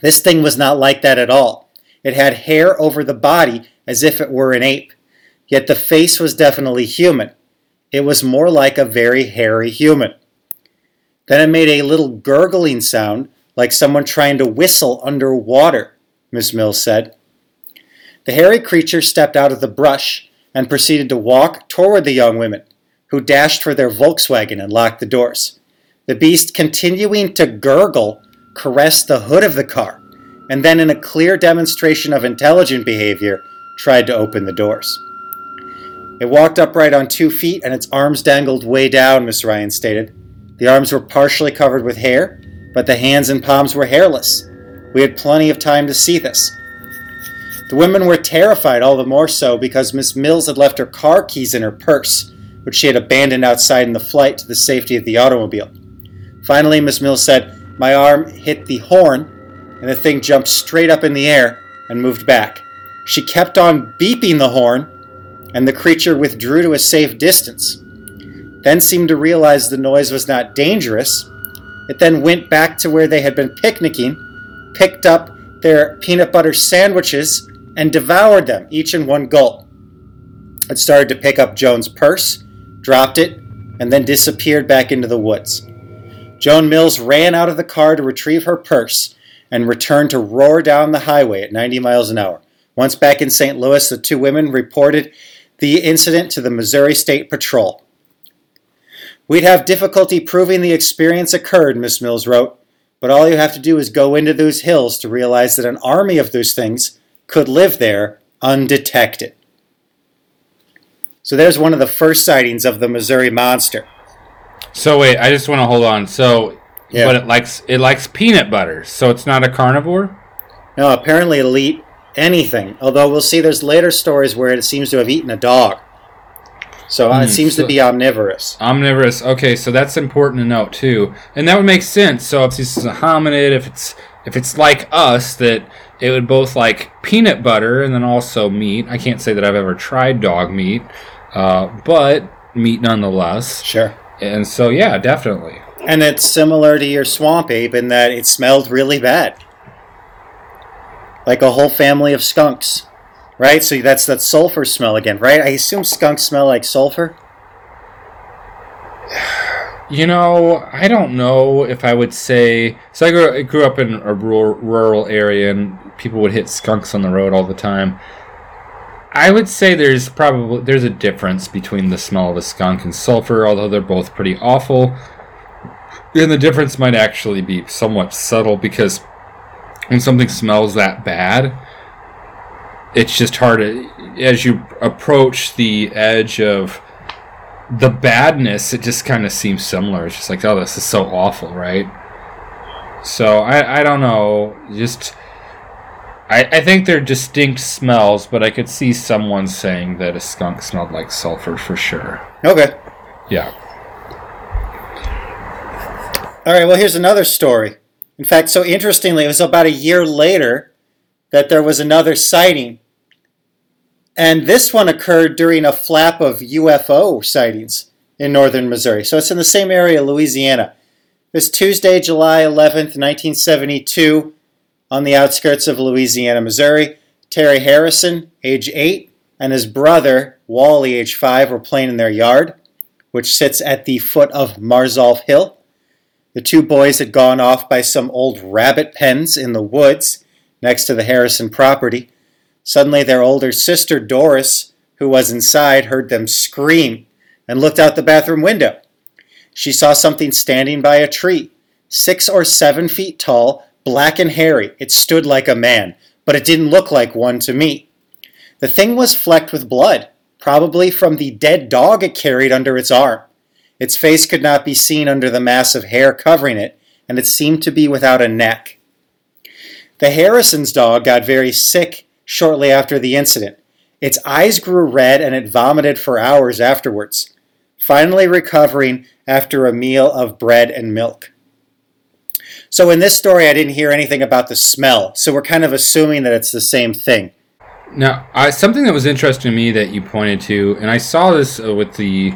S2: This thing was not like that at all. It had hair over the body as if it were an ape, yet the face was definitely human. It was more like a very hairy human. Then it made a little gurgling sound, like someone trying to whistle underwater, Miss Mills said. The hairy creature stepped out of the brush and proceeded to walk toward the young women, who dashed for their Volkswagen and locked the doors. The beast, continuing to gurgle, caressed the hood of the car, and then, in a clear demonstration of intelligent behavior, tried to open the doors. It walked upright on two feet and its arms dangled way down, Miss Ryan stated. The arms were partially covered with hair, but the hands and palms were hairless. We had plenty of time to see this. The women were terrified, all the more so because Miss Mills had left her car keys in her purse, which she had abandoned outside in the flight to the safety of the automobile. Finally, Miss Mills said, My arm hit the horn, and the thing jumped straight up in the air and moved back. She kept on beeping the horn, and the creature withdrew to a safe distance. Then seemed to realize the noise was not dangerous. It then went back to where they had been picnicking, picked up their peanut butter sandwiches, and devoured them, each in one gulp. It started to pick up Joan's purse, dropped it, and then disappeared back into the woods. Joan Mills ran out of the car to retrieve her purse and returned to roar down the highway at 90 miles an hour. Once back in St. Louis, the two women reported the incident to the Missouri State Patrol. We'd have difficulty proving the experience occurred, Miss Mills wrote, but all you have to do is go into those hills to realize that an army of those things could live there undetected. So there's one of the first sightings of the Missouri monster.
S1: So wait, I just want to hold on. So,
S2: Yeah.
S1: but it likes it likes peanut butter, so it's not a carnivore.
S2: No, apparently it'll eat anything. Although we'll see there's later stories where it seems to have eaten a dog. So uh, it
S1: Hmm,
S2: seems to be omnivorous.
S1: Omnivorous. Okay, so that's important to note too, and that would make sense. So if this is a hominid, if it's if it's like us, that it would both like peanut butter and then also meat. I can't say that I've ever tried dog meat, uh, but meat nonetheless.
S2: Sure.
S1: And so yeah, definitely.
S2: And it's similar to your swamp ape in that it smelled really bad. Like a whole family of skunks. Right? So that's that sulfur smell again, right? I assume skunks smell like sulfur.
S1: You know, I don't know if I would say. So I grew, I grew up in a rural, rural area, and people would hit skunks on the road all the time. I would say there's probably there's a difference between the smell of a skunk and sulfur, although they're both pretty awful. And the difference might actually be somewhat subtle because when something smells that bad, it's just hard to, as you approach the edge of the badness, it just kind of seems similar. It's just like, oh, this is so awful, right? So I, I don't know. Just I, I think they're distinct smells, but I could see someone saying that a skunk smelled like sulfur for sure.
S2: Okay.
S1: Yeah.
S2: All right, well, here's another story. In fact, so interestingly, it was about a year later that there was another sighting. And this one occurred during a flap of UFO sightings in northern Missouri. So it's in the same area, Louisiana. Was Tuesday, July 11th, 1972, on the outskirts of Louisiana, Missouri. Terry Harrison, age 8, and his brother, Wally, age 5, were playing in their yard, which sits at the foot of Marzolf Hill. The two boys had gone off by some old rabbit pens in the woods next to the Harrison property. Suddenly, their older sister, Doris, who was inside, heard them scream and looked out the bathroom window. She saw something standing by a tree, six or seven feet tall, black and hairy. It stood like a man, but it didn't look like one to me. The thing was flecked with blood, probably from the dead dog it carried under its arm. Its face could not be seen under the mass of hair covering it, and it seemed to be without a neck. The Harrison's dog got very sick shortly after the incident. Its eyes grew red and it vomited for hours afterwards, finally recovering after a meal of bread and milk. So, in this story, I didn't hear anything about the smell, so we're kind of assuming that it's the same thing.
S1: Now, something that was interesting to me that you pointed to, and I saw this uh, with the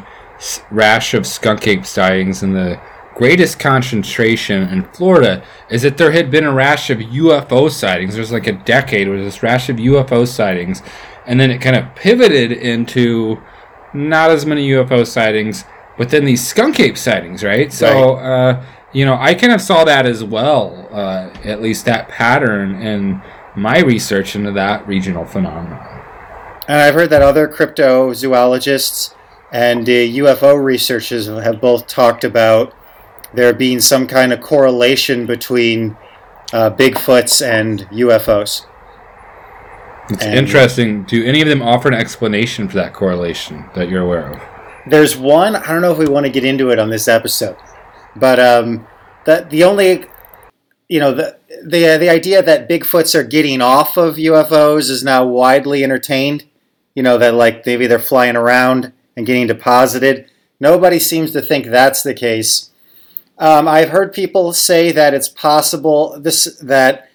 S1: rash of skunk ape sightings and the greatest concentration in Florida, is that there had been a rash of UFO sightings. There's like a decade where this rash of UFO sightings, and then it kind of pivoted into not as many UFO sightings, but then these skunk ape sightings, right? So, uh, you know, I kind of saw that as well, uh, at least that pattern in my research into that regional phenomenon.
S2: And I've heard that other cryptozoologists and uh, UFO researchers have both talked about there being some kind of correlation between uh, Bigfoots and UFOs.
S1: It's
S2: And-
S1: interesting. Do any of them offer an explanation for that correlation that you're aware of?
S2: There's one. I don't know if we want to get into it on this episode, but um, the the only you know the the the idea that Bigfoots are getting off of UFOs is now widely entertained. You know that like maybe they're flying around and getting deposited. Nobody seems to think that's the case. Um, I've heard people say that it's possible this that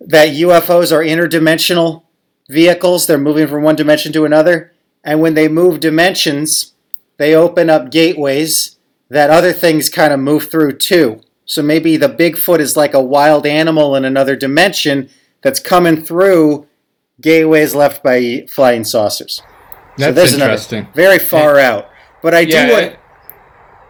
S2: that UFOs are interdimensional vehicles. They're moving from one dimension to another. And when they move dimensions, they open up gateways that other things kind of move through too. So maybe the Bigfoot is like a wild animal in another dimension that's coming through gateways left by flying saucers.
S1: That's
S2: there's
S1: interesting.
S2: another very far out. But I
S1: Yeah,
S2: do want.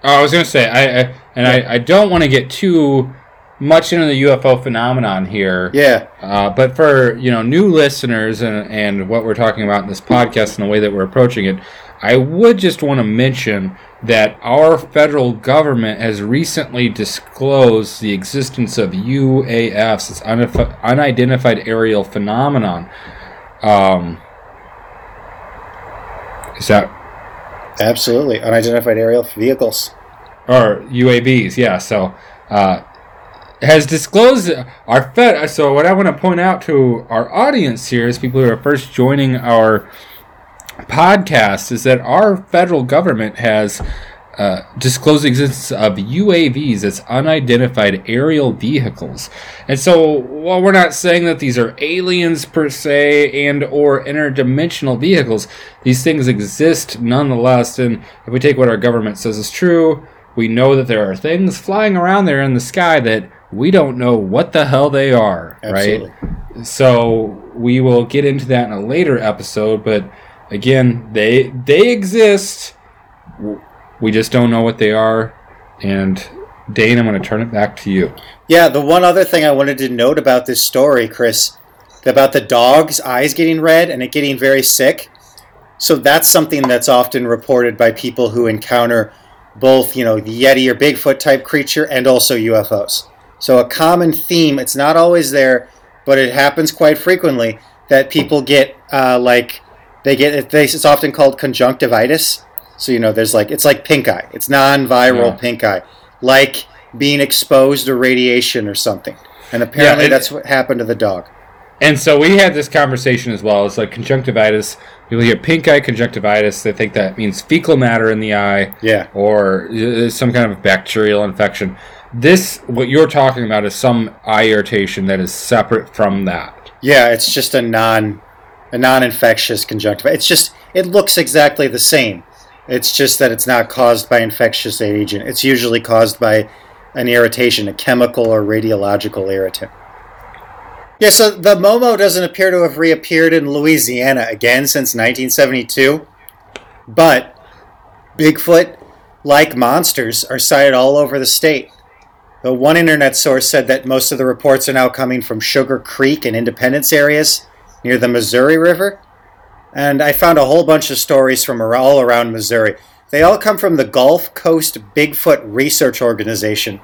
S1: Oh, I was gonna say, I, I and I, I don't want to get too much into the UFO phenomenon here.
S2: Yeah,
S1: Uh, but for you know new listeners and and what we're talking about in this podcast and the way that we're approaching it, I would just want to mention that our federal government has recently disclosed the existence of UAFs, this unif- unidentified aerial phenomenon. Um, is that
S2: absolutely. Unidentified aerial vehicles.
S1: Or UAVs? Yeah. So. Uh, has disclosed our Fed. So, what I want to point out to our audience here, is people who are first joining our podcast, is that our federal government has uh, disclosed the existence of UAVs as unidentified aerial vehicles. And so, while we're not saying that these are aliens per se and or interdimensional vehicles, these things exist nonetheless. And if we take what our government says is true, we know that there are things flying around there in the sky that we don't know what the hell they are,
S2: Absolutely.
S1: right? So we will get into that in a later episode, but again, they they exist. We just don't know what they are. And Dane, I'm going to turn it back to you.
S2: Yeah, the one other thing I wanted to note about this story, Chris, about the dog's eyes getting red and it getting very sick. So that's something that's often reported by people who encounter both, you know, the Yeti or Bigfoot type creature and also UFOs. So a common theme, it's not always there, but it happens quite frequently that people get uh, like they get it's often called conjunctivitis. So you know, there's like it's like pink eye. It's non-viral
S1: Yeah.
S2: pink eye, like being exposed to radiation or something. And apparently,
S1: Yeah, it-
S2: that's what happened to the dog.
S1: And so we had this conversation as well. It's like conjunctivitis. People hear pink eye conjunctivitis. They think that means fecal matter in the eye.
S2: Yeah,
S1: or uh, some kind of bacterial infection. This, what you're talking about, is some eye irritation that is separate from that.
S2: yeah. It's just a non, a non-infectious conjunctivitis. It's just it looks exactly the same. It's just that it's not caused by infectious agent. It's usually caused by an irritation, a chemical or radiological irritant. Yeah, so the Momo doesn't appear to have reappeared in Louisiana again since 1972, but Bigfoot like monsters are sighted all over the state. The one internet source said that most of the reports are now coming from Sugar Creek and Independence areas near the Missouri River. And I found a whole bunch of stories from all around Missouri. They all come from the Gulf Coast Bigfoot Research Organization.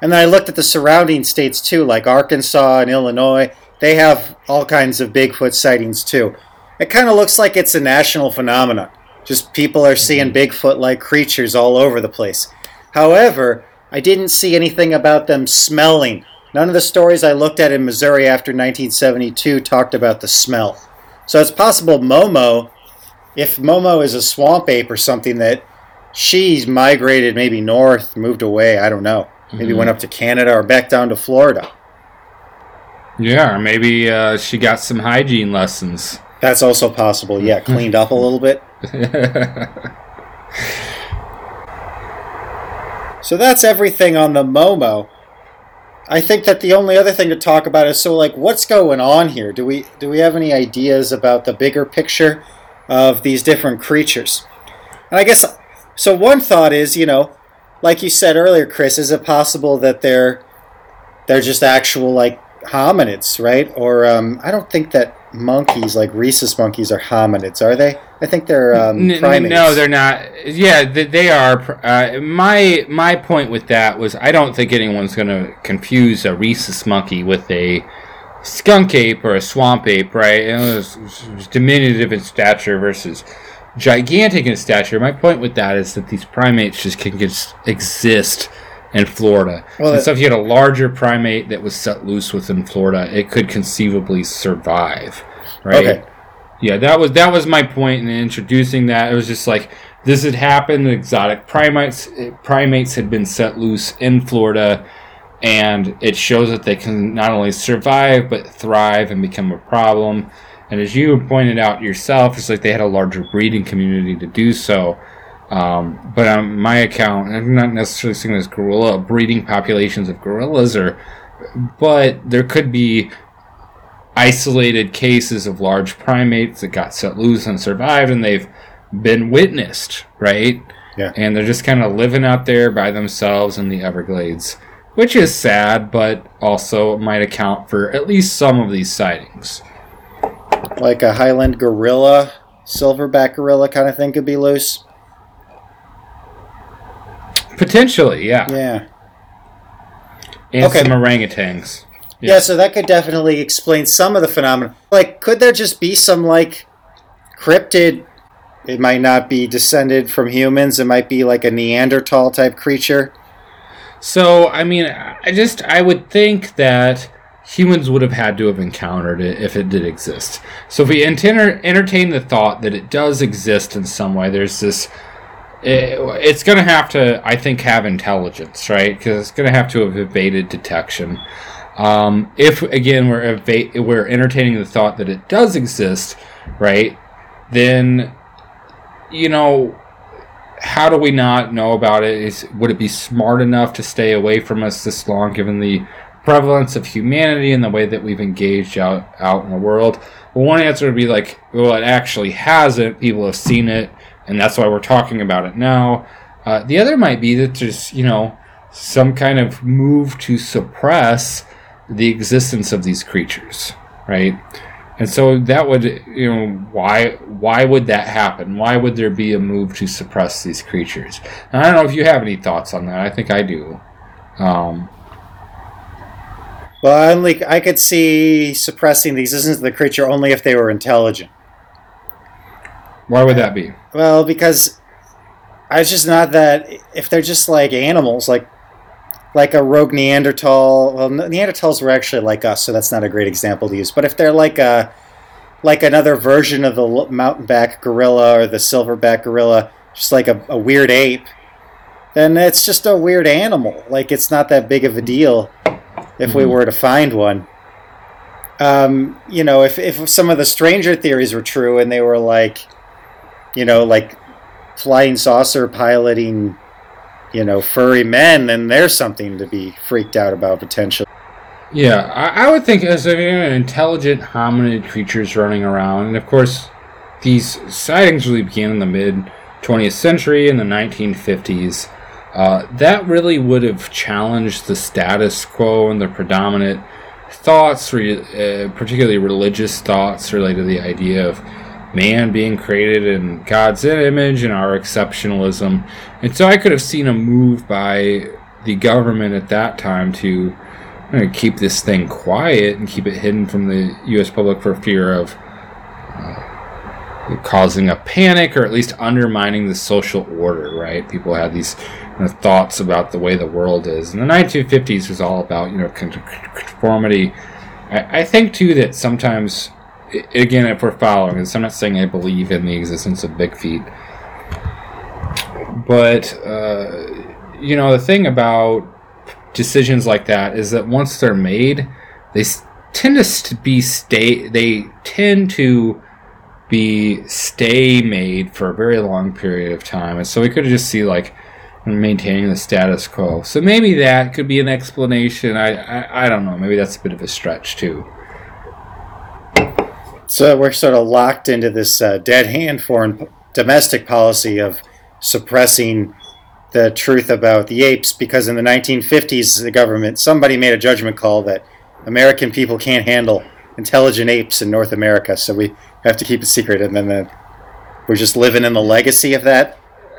S2: And then I looked at the surrounding states too, like Arkansas and Illinois. They have all kinds of Bigfoot sightings too. It kind of looks like it's a national phenomenon. Just people are seeing mm-hmm. Bigfoot like creatures all over the place. However, I didn't see anything about them smelling. None of the stories I looked at in Missouri after 1972 talked about the smell. So it's possible Momo, if Momo is a swamp ape or something, that she's migrated maybe north, moved away, I don't know. Maybe
S1: Mhm.
S2: went up to Canada or back down to Florida.
S1: Yeah, or maybe uh, she got some hygiene lessons.
S2: That's also possible. Yeah, cleaned up a little bit. So that's everything on the Momo. I think that the only other thing to talk about is so like what's going on here? Do we do we have any ideas about the bigger picture of these different creatures? And I guess so one thought is, you know, like you said earlier, Chris, is it possible that they're they're just actual like hominids, right? Or um, I don't think that monkeys like rhesus monkeys are hominids, are they? I think they're um, primates.
S1: No, they're not. Yeah, they, are. Uh, my my point with that was I don't think anyone's going to confuse a rhesus monkey with a skunk ape or a swamp ape, right? It was, it was diminutive in stature versus gigantic in stature. My point with that is that these primates just can just exist in Florida.
S2: Well,
S1: and so if you had a larger primate that was set loose within Florida, it could conceivably survive, right?
S2: Okay.
S1: Yeah, that was that was my point in introducing that. It was just like this had happened. Exotic primates primates had been set loose in Florida, and it shows that they can not only survive but thrive and become a problem. And as you pointed out yourself, it's like they had a larger breeding community to do so. Um, but on my account, I'm not necessarily seeing this gorilla breeding populations of gorillas, or but there could be isolated cases of large primates that got set loose and survived, and they've been witnessed, right?
S2: Yeah.
S1: And they're just kind of living out there by themselves in the Everglades, which is sad, but also might account for at least some of these sightings.
S2: Like a Highland gorilla, silverback gorilla kind of thing could be loose.
S1: Potentially, yeah.
S2: Yeah.
S1: And
S2: Okay.
S1: some orangutans.
S2: Yeah. so that could definitely explain some of the phenomena. Like, could there just be some, like, cryptid? It might not be descended from humans. It might be like a Neanderthal type creature.
S1: So, I mean, I just I would think that humans would have had to have encountered it if it did exist. So, if we enter, entertain the thought that it does exist in some way, there's this. It, it's going to have to, I think, have intelligence, right? Because it's going to have to have evaded detection. Um, if again we're eva- we're entertaining the thought that it does exist, right? Then, you know, how do we not know about it? Is would it be smart enough to stay away from us this long, given the prevalence of humanity and the way that we've engaged out out in the world? Well, one answer would be like, well, it actually hasn't. People have seen it, and that's why we're talking about it now. Uh, the other might be that there's you know some kind of move to suppress the existence of these creatures, right? And so that would, you know, why why would that happen? Why would there be a move to suppress these creatures? And I don't know if you have any thoughts on that. I think I do. Um,
S2: Well, I only I could see suppressing the existence of the creature only if they were intelligent.
S1: why would that be?
S2: Well, because I was just not that. If they're just like animals, like like a rogue Neanderthal. Well, Neanderthals were actually like us, so that's not a great example to use. But if they're like a like another version of the mountainback gorilla or the silverback gorilla, just like a, a weird ape, then it's just a weird animal. Like it's not that big of a deal if we
S1: Mhm.
S2: were to find one. Um, you know, if if some of the stranger theories were true and they were like, you know, like flying saucer piloting, you know, furry men, then there's something to be freaked out about potentially.
S1: Yeah, I, I would think as know, intelligent hominid creatures running around, and of course, these sightings really began in the mid 20th century in the 1950s. Uh, that really would have challenged the status quo and the predominant thoughts, re- uh, particularly religious thoughts related to the idea of man being created in God's image and our exceptionalism. And so I could have seen a move by the government at that time to going to keep this thing quiet and keep it hidden from the U.S. public for fear of uh, causing a panic or at least undermining the social order. Right? People had these you thoughts about the way the world is. And the 1950s was all about you know conformity. I, I think too that sometimes, again, if we're following this, I'm not saying I believe in the existence of big feet, but uh, you know the thing about decisions like that is that once they're made, they tend to be stay. They tend to be stay made for a very long period of time, and so we could just see like maintaining the status quo. So maybe that could be an explanation. I I, I don't know. Maybe that's a bit of a stretch too.
S2: So we're sort of locked into this uh, dead hand foreign domestic policy of suppressing the truth about the apes because in the 1950s the government somebody made a judgment call that American people can't handle intelligent apes in North America, so we have to keep it secret, and then the, we're just living in the legacy of that.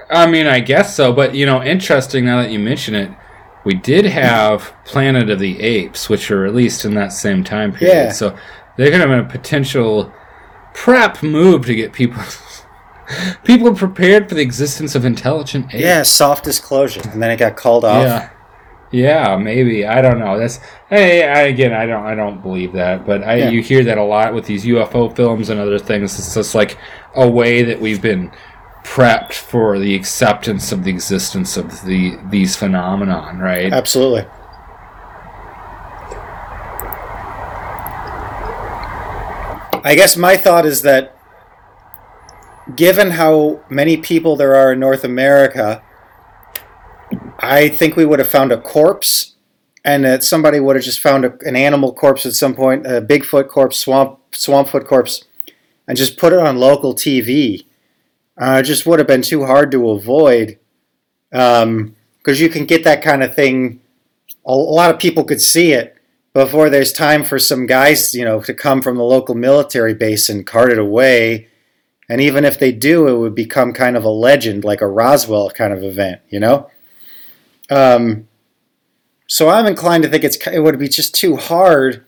S1: I mean, I guess so, but you know, interesting now that you mention it, we did have Planet of the Apes, which were released in that same time period.
S2: Yeah.
S1: So there could have been a potential prep move to get people people prepared for the existence of intelligent apes.
S2: Yeah, soft disclosure, and then it got called off.
S1: Yeah. Yeah, maybe. I don't know. That's hey, I, again, I don't I don't believe that, but I
S2: Yeah.
S1: you hear that a lot with these UFO films and other things. It's just like a way that we've been prepped for the acceptance of the existence of the these phenomenon, right?
S2: Absolutely. I guess my thought is that given how many people there are in North America, I think we would have found a corpse and that somebody would have just found a, an animal corpse at some point, a Bigfoot corpse, swamp swampfoot corpse, and just put it on local TV. Uh, just would have been too hard to avoid because um, you can get that kind of thing. A, a lot of people could see it before there's time for some guys, you know, to come from the local military base and cart it away. And even if they do, it would become kind of a legend, like a Roswell kind of event, you know. Um, so I'm inclined to think it's it would be just too hard.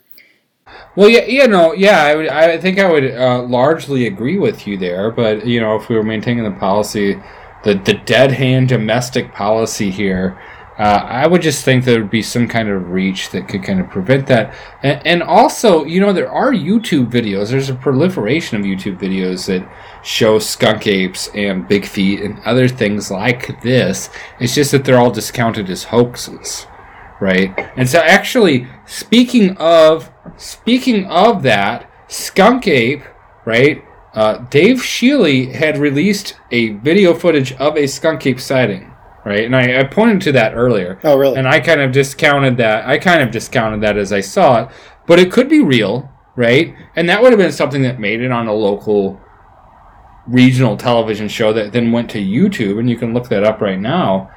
S1: Well, yeah, you know, yeah, I would. I think I would uh, largely agree with you there. But you know, if we were maintaining the policy, the the dead hand domestic policy here, uh, I would just think there would be some kind of reach that could kind of prevent that. And, and, also, you know, there are YouTube videos. There's a proliferation of YouTube videos that show skunk apes and big feet and other things like this. It's just that they're all discounted as hoaxes, right? And so, actually, speaking of speaking of that, skunk ape, right? Uh, Dave Shealy had released a video footage of a skunk ape sighting right? And I, I, pointed to that earlier.
S2: Oh, really?
S1: And I kind of discounted that. I kind of discounted that as I saw it, but it could be real, right? And that would have been something that made it on a local regional television show that then went to YouTube, and you can look that up right now.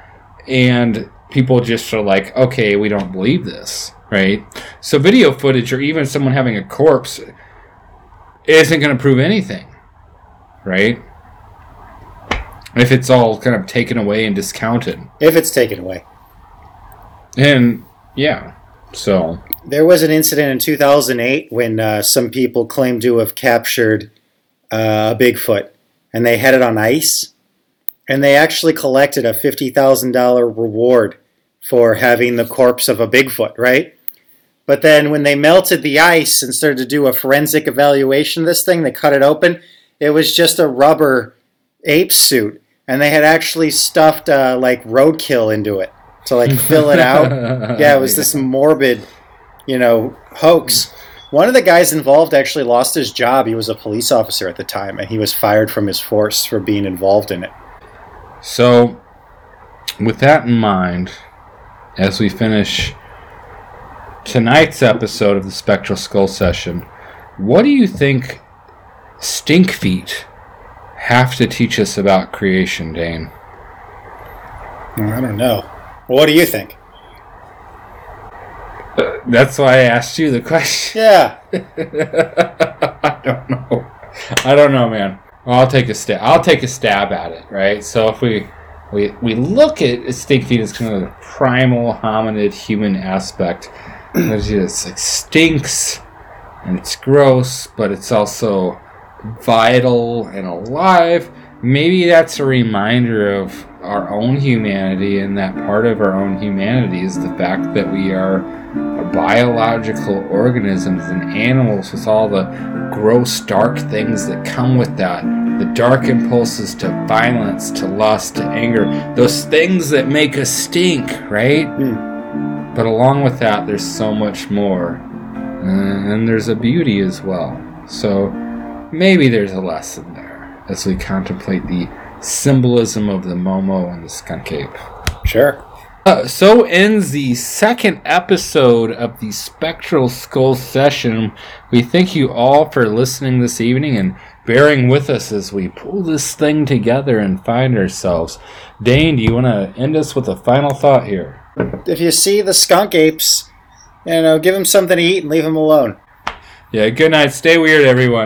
S1: And people just are like, okay, we don't believe this, right? So video footage or even someone having a corpse isn't going to prove anything, right? if it's all kind of taken away and discounted.
S2: If it's taken away.
S1: And yeah, so
S2: there was an incident in 2008 when uh, some people claimed to have captured uh, a Bigfoot, and they had it on ice, and they actually collected a fifty thousand dollar reward for having the corpse of a Bigfoot, right? But then when they melted the ice and started to do a forensic evaluation of this thing, they cut it open. It was just a rubber ape suit and they had actually stuffed uh, like roadkill into it to like fill it out. yeah, it was this morbid, you know, hoax. One of the guys involved actually lost his job. He was a police officer at the time, and he was fired from his force for being involved in it.
S1: So, with that in mind, as we finish tonight's episode of the Spectral Skull Session, what do you think Stink Feet have to teach us about creation, Dane?
S2: I don't know. What do you think?
S1: Uh, that's why I asked you the question.
S2: Yeah.
S1: I don't know. I don't know, man. I'll take a stab. I'll take a stab at it, right? So if we we we look at stink feet as kind of the primal hominid human aspect, it's like stinks and it's gross, but it's also vital and alive, maybe that's a reminder of our own humanity, and that part of our own humanity is the fact that we are biological organisms and animals with all the gross, dark things that come with that. The dark impulses to violence, to lust, to anger, those things that make us stink, right? Mm. But along with that, there's so much more. And there's a beauty as well. So, maybe there's a lesson there as we contemplate the symbolism of the Momo and the skunk ape.
S2: Sure.
S1: Uh, so ends the second episode of the Spectral Skull session. We thank you all for listening this evening and bearing with us as we pull this thing together and find ourselves. Dane, do you want to end us with a final thought here?
S2: If you see the skunk apes, you know, give them something to eat and leave them alone.
S1: Yeah, good night. Stay weird, everyone.